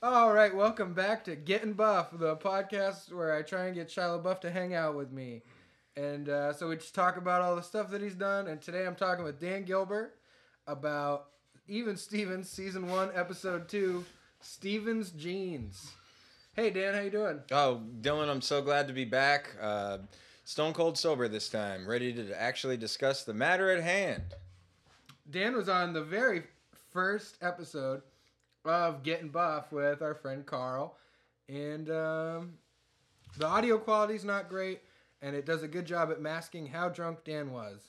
All right, welcome back to Getting Beouf, the podcast where I try and get Shia LaBeouf to hang out with me. And uh, so we just talk about all the stuff that he's done. And today I'm talking with Dan Gilbert about Even Stevens, Season 1, Episode 2, Stevens Genes. Hey, Dan, how you doing? Oh, Dylan, I'm so glad to be back. Uh, stone cold sober this time, ready to actually discuss the matter at hand. Dan was on the very first episode of Getting Beouf with our friend Carl. And um, the audio quality's not great, and it does a good job at masking how drunk Dan was.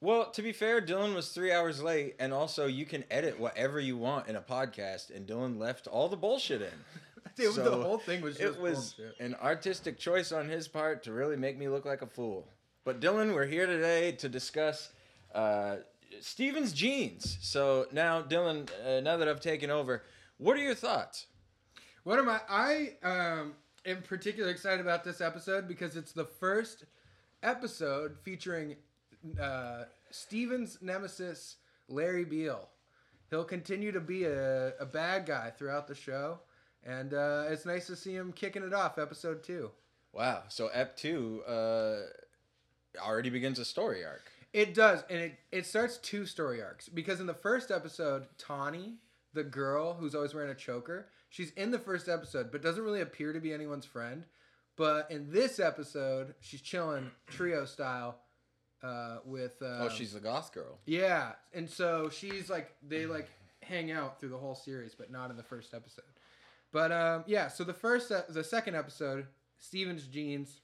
Well, to be fair, Dylan was three hours late, and also you can edit whatever you want in a podcast, and Dylan left all the bullshit in. Dude, So, the whole thing was just it was bullshit. an artistic choice on his part to really make me look like a fool. But Dylan, we're here today to discuss uh, Stevens Genes. So now, Dylan, uh, now that I've taken over, what are your thoughts? What am I? I um, am particularly excited about this episode because it's the first episode featuring uh, Steven's nemesis, Larry Beal. He'll continue to be a, a bad guy throughout the show, and uh, it's nice to see him kicking it off, episode two. Wow. So Ep two uh, already begins a story arc. It does, and it, it starts two story arcs because in the first episode, Tawny, the girl who's always wearing a choker, she's in the first episode, but doesn't really appear to be anyone's friend. But in this episode, she's chilling trio style uh, with. Uh, oh, she's the goth girl. yeah, and so she's like they like hang out through the whole series, but not in the first episode. But um, yeah, so the first, uh, the second episode, Stevens Genes.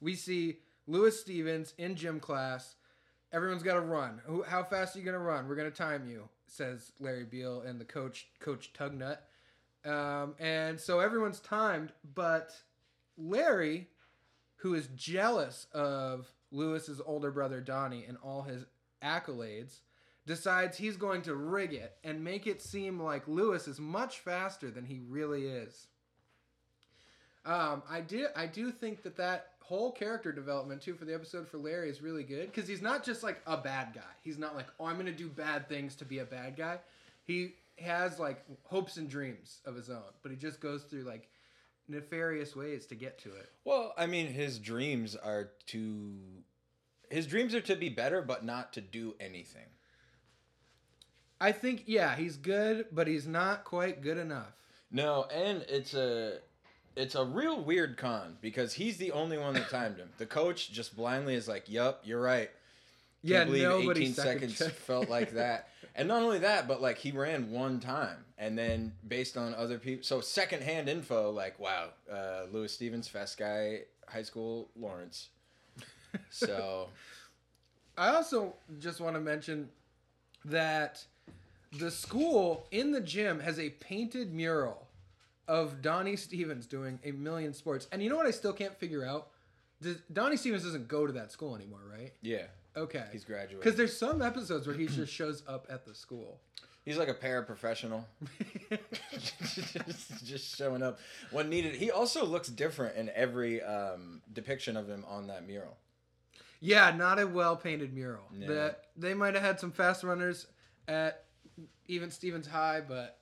We see Lewis Stevens in gym class. Everyone's got to run. How fast are you gonna run? We're gonna time you, says Larry Beal and the coach, Coach Tugnut. Um, and so everyone's timed, but Larry, who is jealous of Lewis's older brother Donnie and all his accolades, decides he's going to rig it and make it seem like Lewis is much faster than he really is. Um, I do I do think that that whole character development too for the episode for Larry is really good because he's not just like a bad guy. He's not like oh I'm gonna do bad things to be a bad guy. He has like hopes and dreams of his own, but he just goes through like nefarious ways to get to it. Well, I mean, his dreams are to his dreams are to be better, but not to do anything. I think yeah he's good, but he's not quite good enough. No, and it's a it's a real weird con because he's the only one that timed him. The coach just blindly is like, "Yep, you're right." Can't Yeah, believe nobody 18 second seconds checked. felt like that. And not only that, but like he ran one time, and then based on other people, so secondhand info, like wow, uh, Lewis Stevens, fast guy, high school, Lawrence. So I also just want to mention that the school in the gym has a painted mural of Donnie Stevens doing a million sports. And you know what I still can't figure out? Does, Donnie Stevens doesn't go to that school anymore, right? yeah, Okay. he's graduated. Because there's some episodes where he just shows up at the school. He's like a paraprofessional. just, just showing up when needed. He also looks different in every um, depiction of him on that mural. yeah, not a well painted mural. No. That they might have had some fast runners at even Stevens High, but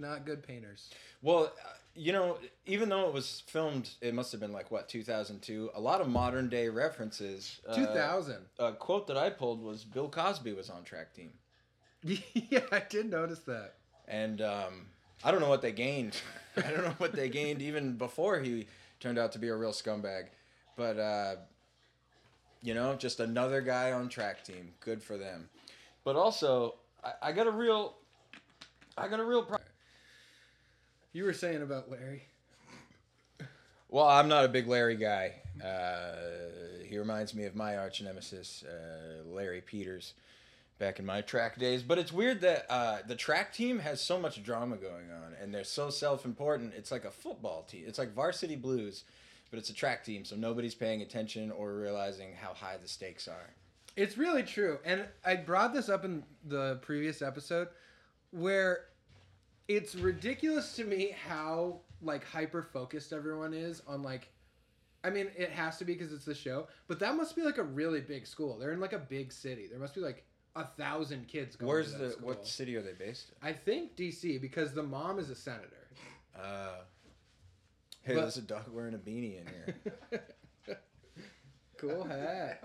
not good painters. Well, uh, you know, even though it was filmed, it must have been like what 2002. A lot of modern day references. Uh, 2000. A quote that I pulled was Bill Cosby was on track team, yeah, I did notice that. and um, I don't know what they gained. I don't know what they gained even before he turned out to be a real scumbag, but. Uh, you know, just another guy on track team. Good for them. But also, I, I got a real, I got a real. Pro- You were saying about Larry. well, I'm not a big Larry guy. Uh, he reminds me of my arch nemesis, uh, Larry Peters, back in my track days. But it's weird that uh, the track team has so much drama going on, and they're so self-important. It's like a football team. It's like varsity blues, but it's a track team, so nobody's paying attention or realizing how high the stakes are. It's really true. And I brought this up in the previous episode where it's ridiculous to me how like hyper focused everyone is on like I mean, it has to be because it's the show, but that must be like a really big school. They're in like a big city. There must be like a thousand kids. Going Where's to the school. what city are they based I think D.C. because the mom is a senator. Uh, hey, But- there's a dog wearing a beanie in here. cool hat.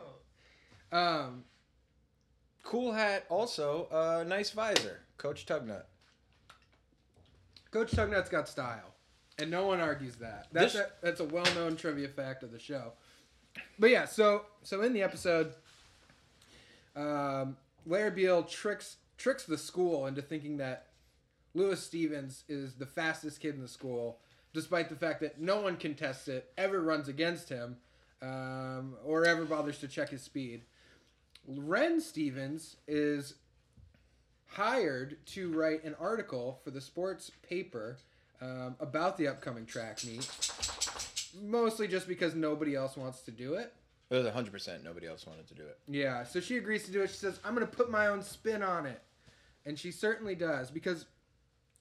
Um, cool hat. Also, uh, nice visor. Coach Tugnut. Coach Tugnut's got style, and no one argues that. That's This- a, that's a well-known trivia fact of the show. But yeah, so so in the episode, um, Larry Beal tricks tricks the school into thinking that Lewis Stevens is the fastest kid in the school, despite the fact that no one contests it, ever runs against him, um, or ever bothers to check his speed. Ren Stevens is hired to write an article for the sports paper um, about the upcoming track meet, mostly just because nobody else wants to do it. It was 100% nobody else wanted to do it. Yeah, so she agrees to do it. She says, I'm going to put my own spin on it. And she certainly does because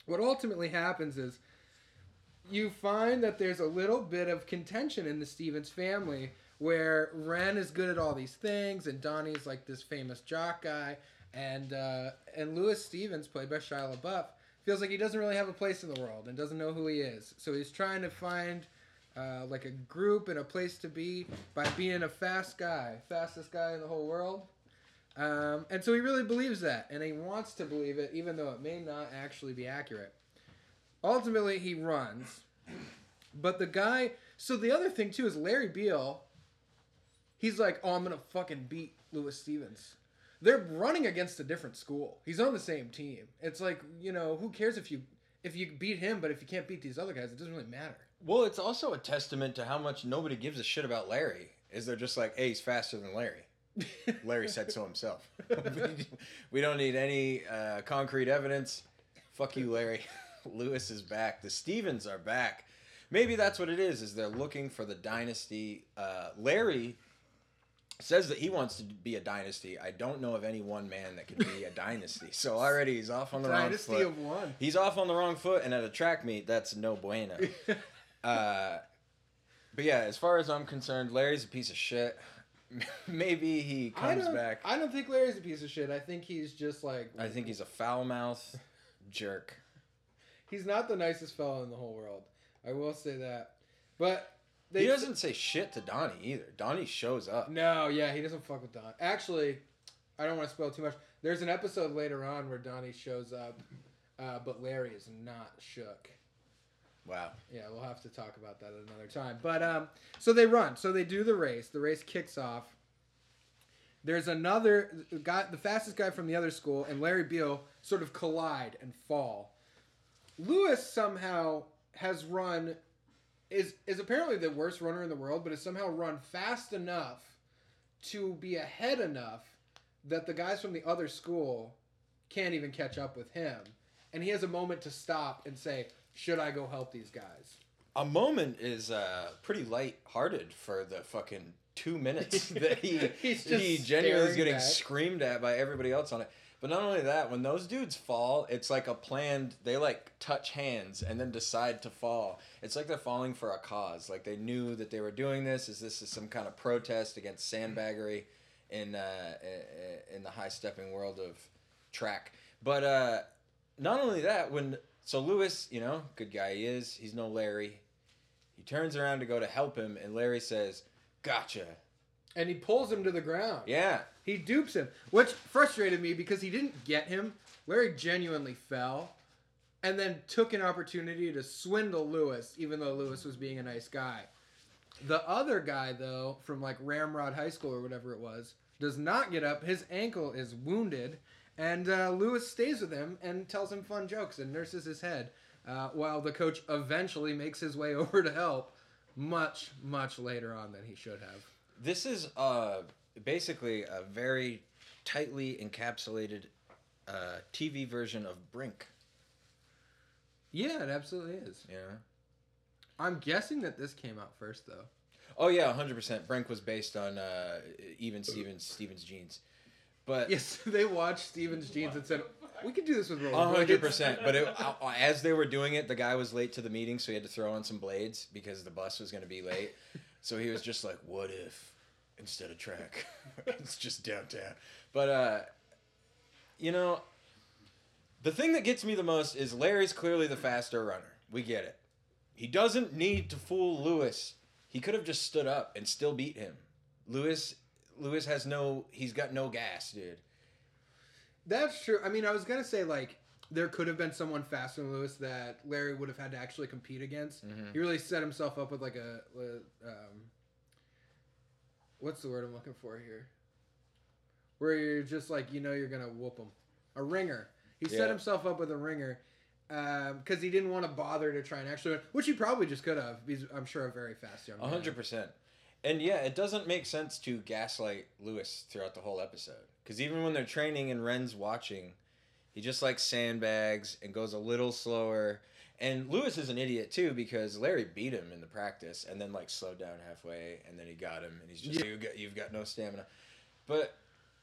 what ultimately happens is you find that there's a little bit of contention in the Stevens family where Ren is good at all these things and Donnie's like this famous jock guy and uh, and Lewis Stevens played by Shia LaBeouf feels like he doesn't really have a place in the world and doesn't know who he is. So he's trying to find uh, like a group and a place to be by being a fast guy, fastest guy in the whole world. Um, and so he really believes that, and he wants to believe it, even though it may not actually be accurate. Ultimately, he runs, but the guy. So the other thing too is Larry Beal. He's like, oh, I'm gonna fucking beat Lewis Stevens. They're running against a different school. He's on the same team. It's like, you know, who cares if you if you beat him, but if you can't beat these other guys, it doesn't really matter. Well, it's also a testament to how much nobody gives a shit about Larry. Is they're just like, hey, he's faster than Larry. Larry said so himself. we don't need any uh, concrete evidence. Fuck you, Larry. Lewis is back. The Stevens are back. Maybe that's what it is. Is they're looking for the dynasty. Uh, Larry says that he wants to be a dynasty. I don't know of any one man that can be a dynasty. So already he's off on the Dynasty wrong foot. of one. He's off on the wrong foot, and at a track meet, that's no bueno. Uh, but yeah, as far as I'm concerned, Larry's a piece of shit. Maybe he comes don't, back. I don't think Larry's a piece of shit. I think he's just like I think he's a foul mouth jerk. he's not the nicest fellow in the whole world. I will say that. But they he doesn't say shit to Donnie either. Donnie shows up. No, yeah, he doesn't fuck with Don. Actually, I don't want to spoil too much. There's an episode later on where Donnie shows up, uh, but Larry is not shook. Wow. Yeah, we'll have to talk about that at another time. But um, so they run. So they do the race. The race kicks off. There's another guy, the fastest guy from the other school, and Larry Beal sort of collide and fall. Lewis somehow has run, is is apparently the worst runner in the world, but has somehow run fast enough to be ahead enough that the guys from the other school can't even catch up with him. And he has a moment to stop and say, "Should I go help these guys?" A moment is uh, pretty light-hearted for the fucking two minutes that he He's just he genuinely is getting back. screamed at by everybody else on it. But not only that, when those dudes fall, it's like a planned. They like touch hands and then decide to fall. It's like they're falling for a cause. Like they knew that they were doing this. Is this is some kind of protest against sandbaggery in uh, in the high stepping world of track? But uh, not only that, when so Lewis, you know, good guy he is. He's no Larry. He turns around to go to help him, and Larry says, "Gotcha." And he pulls him to the ground. Yeah, He dupes him, which frustrated me because he didn't get him. Larry genuinely fell and then took an opportunity to swindle Lewis, even though Lewis was being a nice guy. The other guy, though, from like Ramrod High School or whatever it was, does not get up. His ankle is wounded, and uh, Lewis stays with him and tells him fun jokes and nurses his head, uh, while the coach eventually makes his way over to help much, much later on than he should have. This is uh basically a very tightly encapsulated uh, TV version of Brink. Yeah, it absolutely is. Yeah. I'm guessing that this came out first, though. Oh yeah, hundred percent. Brink was based on uh, even Stevens Stevens Genes, but Yes, they watched Stevens Genes and said, "We could do this with roller hundred percent. But it, uh, as they were doing it, the guy was late to the meeting, so he had to throw on some blades because the bus was going to be late. So he was just like, "What if instead of track, it's just downtown?" But uh, you know, the thing that gets me the most is Larry's clearly the faster runner. We get it. He doesn't need to fool Lewis. He could have just stood up and still beat him. Lewis Lewis has no he's got no gas, dude. That's true. I mean, I was gonna say like there could have been someone faster than Lewis that Larry would have had to actually compete against. Mhm. He really set himself up with like a, a, um, what's the word I'm looking for here? Where you're just like you know you're gonna whoop him, a ringer. He Yeah. set himself up with a ringer um, because he didn't want to bother to try and actually, which he probably just could have. He's I'm sure a very fast young hundred percent. And yeah, it doesn't make sense to gaslight Lewis throughout the whole episode. Because even when they're training and Ren's watching, he just like sandbags and goes a little slower. And Lewis is an idiot too because Larry beat him in the practice and then like slowed down halfway and then he got him and he's just Yeah. you got you've got no stamina. But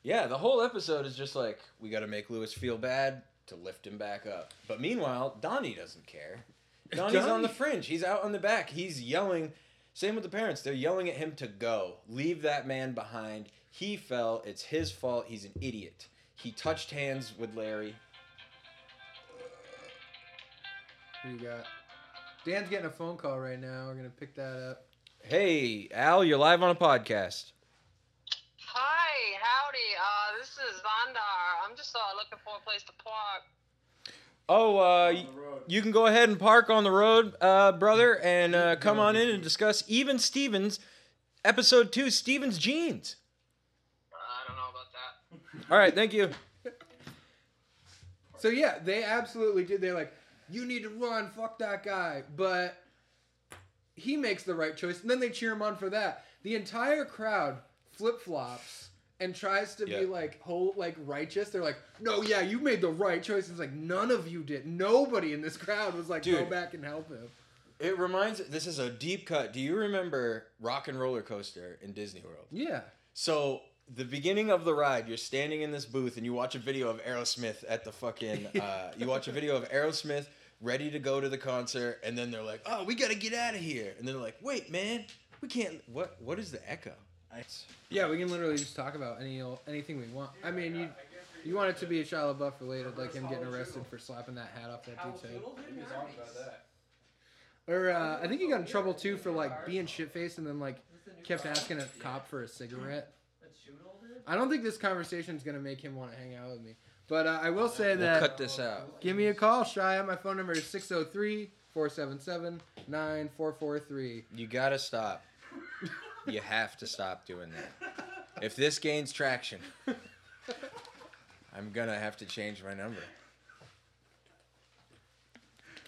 yeah, the whole episode is just like we got to make Lewis feel bad to lift him back up. But meanwhile, Donnie doesn't care. Donnie's on the fringe. He's out on the back. He's yelling. Same with the parents. They're yelling at him to go. Leave that man behind. He fell. It's his fault. He's an idiot. He touched hands with Larry. Who you got? Dan's getting a phone call right now. We're gonna pick that up. Hey, Al, you're live on a podcast. Hi, howdy. Uh, this is Vandar. I'm just uh, looking for a place to park. Oh, uh, you can go ahead and park on the road, uh, brother, and uh, come on in and discuss Even Stevens, episode two, Stevens Genes. I don't know about that. All right, thank you. So yeah, they absolutely did. They're like, you need to run, fuck that guy. But he makes the right choice, and then they cheer him on for that. The entire crowd flip flops and tries to Yeah. be like whole like righteous. They're like, no, yeah, you made the right choice. It's like none of you did. Nobody in this crowd was like, go back and help him. It reminds. This is a deep cut. Do you remember Rock and Roller Coaster in Disney World? Yeah. So the beginning of the ride, you're standing in this booth and you watch a video of Aerosmith at the fucking. Uh, you watch a video of Aerosmith ready to go to the concert, and then they're like, "Oh, we gotta get out of here," and then they're like, "Wait, man, we can't." What? What is the echo? Yeah, we can literally just talk about any anything we want. I mean, you you want it to be a Shia LaBeouf related, like him getting arrested for slapping that hat off that dude's head. Or uh, I think he got in trouble too for like being shit faced and then like kept asking a cop for a cigarette. I don't think this conversation is gonna make him want to hang out with me. But uh, I will say We'll that cut this out. give me a call, Shia. My phone number is 603 477 9443. You gotta stop. You have to stop doing that. If this gains traction, I'm gonna have to change my number.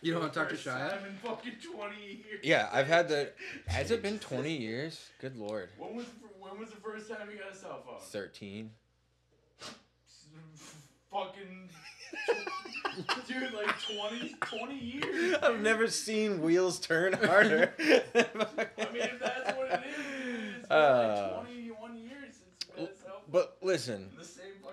You don't want to talk to First Shia? time in fucking 20 years. Yeah, I've had the. Has it been 20 years? Good lord. When was when was the first time you got a cell phone? 13. Fucking dude, like 20, 20 years. I've never seen wheels turn harder. I mean, if that's what it is, it's been Uh, like 21 years since you got a cell phone. but listen,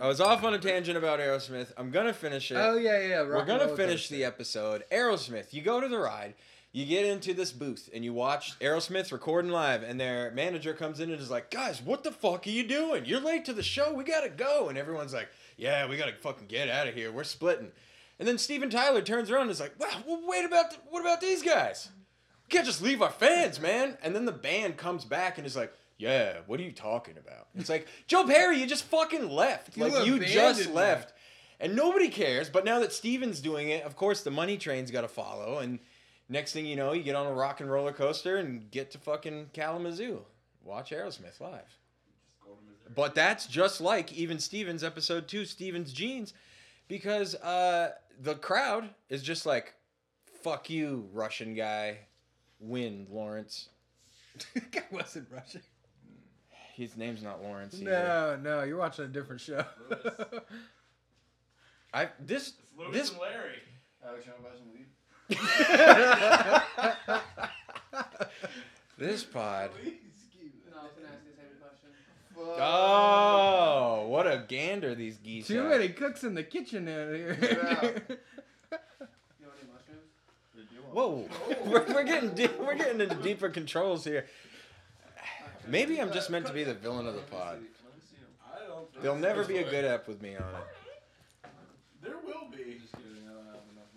I was off on a tangent about Aerosmith. I'm gonna finish it. Oh yeah, yeah. yeah. We're gonna finish the episode. Aerosmith, you go to the ride, you get into this booth, and you watch Aerosmith recording live, and their manager comes in and is like, "Guys, what the fuck are you doing? You're late to the show. We gotta go." And everyone's like, "Yeah, we gotta fucking get out of here. We're splitting." And then Steven Tyler turns around and is like, "Wow, well, wait about th- what about these guys? We can't just leave our fans, man." And then the band comes back and is like. Yeah, what are you talking about? It's like Joe Perry, you just fucking left. You like you just me. left. And nobody cares. But now that Steven's doing it, of course, the money train's got to follow. And next thing you know, you get on a rock and roller coaster and get to fucking Kalamazoo. Watch Aerosmith live. But that's just like even Stevens episode two, Stevens Genes, because uh, the crowd is just like, "Fuck you, Russian guy, win, Lawrence." guy wasn't Russian. His name's not Lawrence. either. No, no, you're watching a different show. I this It's Lewis this and Larry. Alex, you wanna buy some weed? this pod. Please, No, I was gonna ask the same question. Fuck. Oh, what a gander these geese Too are. many cooks in the kitchen out here. Yeah. You want any mushrooms? Did you Whoa, we're, we're getting deep, we're getting into deeper controls here. Maybe I'm just meant to be the villain of the pod. Let me see 'em. I don't. There'll never be a good ep with me on it. There will be.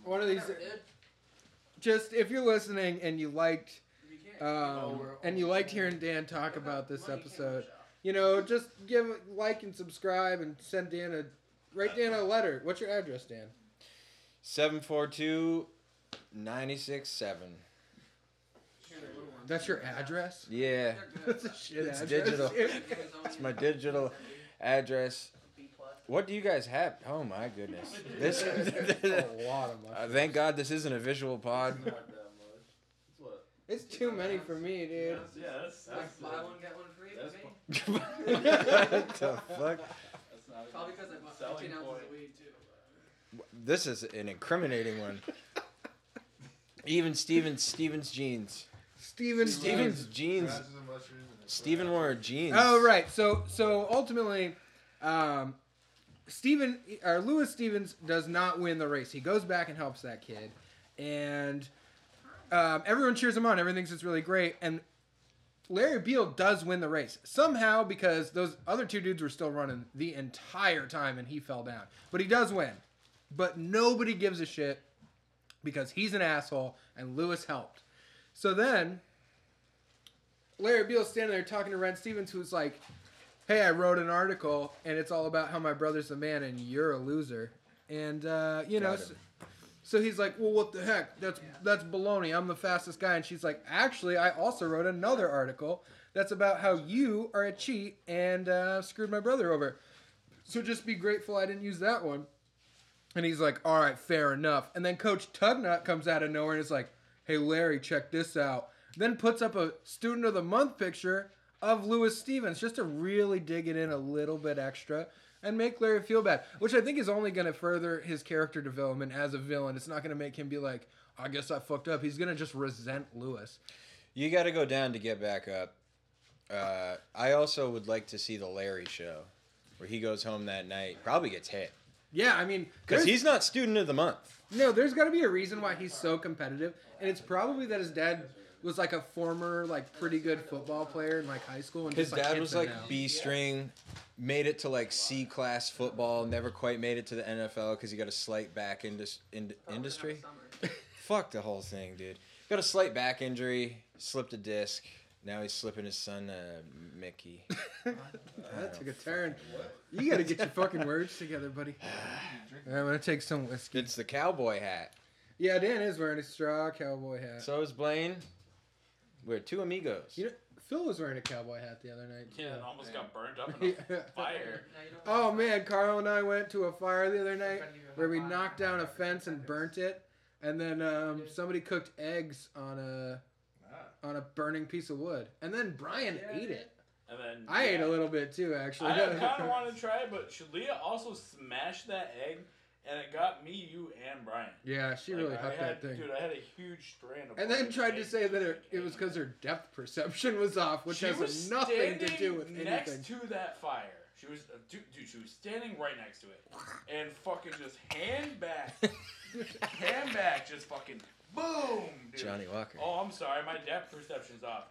One of these. Just if you're listening and you liked, um, and you liked hearing Dan talk about this episode, shop. You know, just give a like and subscribe and send Dan a, write Dan a letter. What's your address, Dan? 742 967. Here, the little ones. That's your address. Yeah, That's a shit It's address. digital. it's my digital address. What do you guys have? Oh my goodness. This a lot of Uh, thank God this isn't a visual pod. Not that much. It's too many for me, dude. That's, yeah, that's Like that's, buy one get one free that's for me. What the fuck? that's not Probably because I bought Selling 15 ounces point. of weed too. This is an incriminating one. Even Stevens Stevens jeans. Steven Stevens jeans. Grasses and mushrooms and Steven wore jeans. Oh right. So so ultimately, um, Steven or Lewis Stevens does not win the race. He goes back and helps that kid, and um, everyone cheers him on. Everyone thinks it's really great, and Larry Beal does win the race somehow because those other two dudes were still running the entire time, and he fell down. But he does win. But nobody gives a shit because he's an asshole, and Lewis helped. So then Larry Beal's standing there talking to Ren Stevens, who's like, "Hey, I wrote an article, and it's all about how my brother's a man and you're a loser." And uh, you know, Got so, him. So he's like, "Well, what the heck? That's that's baloney. I'm the fastest guy." And she's like, "Actually, I also wrote another article that's about how you are a cheat and uh, screwed my brother over. So just be grateful I didn't use that one." And he's like, "All right, fair enough." And then Coach Tugnut comes out of nowhere and is like, "Hey, Larry, check this out." Then puts up a student of the month picture of Lewis Stevens just to really dig it in a little bit extra and make Larry feel bad, which I think is only going to further his character development as a villain. It's not going to make him be like, "I guess I fucked up." He's going to just resent Lewis. You got to go down to get back up. Uh, I also would like to see the Larry show, where he goes home that night, probably gets hit Yeah, I mean, because he's not student of the month. No, there's got to be a reason why he's so competitive, and it's probably that his dad was like a former, like pretty good football player in like high school, and His just, like, dad hits was like. B string, made it to like C class football, never quite made it to the NFL because he got a slight back indus- in- industry. Fuck the whole thing, dude. Got a slight back injury, slipped a disc. Now he's slipping his son uh, Mickey. that took a turn. You got to get your fucking words together, buddy. I'm gonna take some whiskey. It's the cowboy hat. Yeah, Dan is wearing a straw cowboy hat. So is Blaine. We're two amigos. You know, Phil was wearing a cowboy hat the other night. Yeah, it almost got burned up in a fire. Oh man, Carl and I went to a fire the other night where we knocked down a fence and burnt it, and then um, somebody cooked eggs on a on a burning piece of wood, and then Brian ate it. And then I ate yeah. a little bit too, actually. I kind of wanted to try it, but Shalia also smashed that egg, and it got me, you, and Brian. Yeah, she Like, really I hooked that thing. Dude, I had a huge strand of. And then tried to say that it, it was because her depth perception was off, which She has was nothing to do with anything. next to that fire. She was, uh, dude, dude, she was standing right next to it, and fucking just hand back, hand back, just fucking boom, dude. Johnnie Walker. Oh, I'm sorry, my depth perception's off.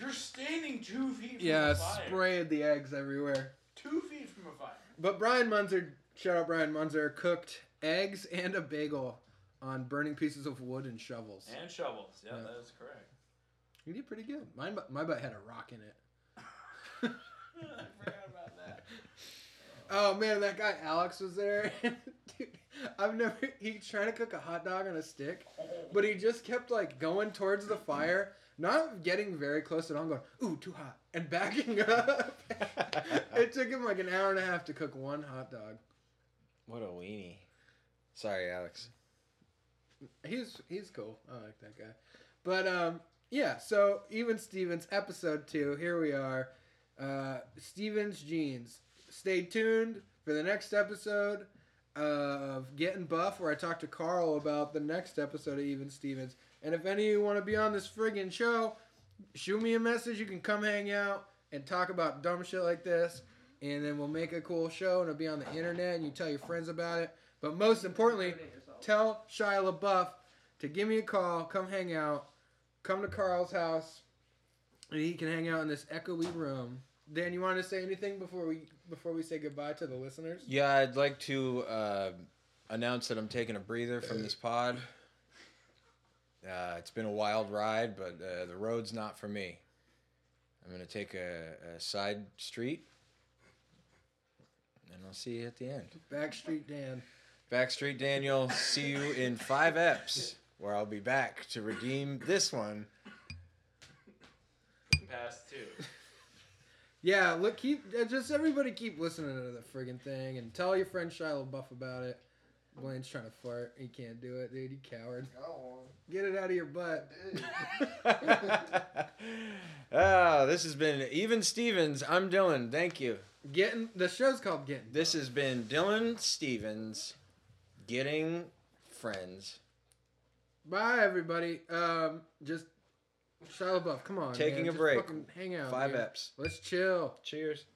You're standing two feet from Yeah, a fire. sprayed the eggs everywhere. Two feet from a fire. But Brian Munzer, shout out Brian Munzer, cooked eggs and a bagel on burning pieces of wood and shovels. And shovels. Yeah, Yeah. that is correct. You did pretty good. Mine, my butt had a rock in it. I forgot about that. Oh man, that guy Alex was there. Dude, I've never. He's trying to cook a hot dog on a stick, but he just kept like going towards the fire, not getting very close at all, going ooh too hot, and backing up. it took him like an hour and a half to cook one hot dog. What a weenie. Sorry, Alex. He's he's cool. I like that guy. But um yeah, so even Stevens episode 2, here we are. Uh Stevens Genes. Stay tuned for the next episode of Getting Beouf where I talk to Carl about the next episode of Even Stevens. And if any of you want to be on this friggin' show, shoot me a message. You can come hang out and talk about dumb shit like this. And then we'll make a cool show and it'll be on the internet and you tell your friends about it. But most importantly, tell Shia LaBeouf to give me a call, come hang out, come to Carl's house, and he can hang out in this echoey room. Dan, you want to say anything before we before we say goodbye to the listeners? Yeah, I'd like to uh, announce that I'm taking a breather from this pod. Uh, it's been a wild ride, but uh, the road's not for me. I'm gonna take a, a side street, and I'll see you at the end. Backstreet Dan. Backstreet Daniel, see you in five eps, where I'll be back to redeem this one. Pass two. Yeah, look, keep uh, just everybody keep listening to the friggin' thing and tell your friend Shia LaBeouf about it. Blaine's trying to fart. He can't do it, dude. You coward. Get it out of your butt. ah, this has been Even Stevens. I'm Dylan. Thank you. Getting the show's called Getting. This has been Dylan Stevens getting friends. Bye, everybody. Um, just Shia LaBeouf. Come on, Taking man. a Just break. fucking hang out. Five man. eps. Let's chill. Cheers.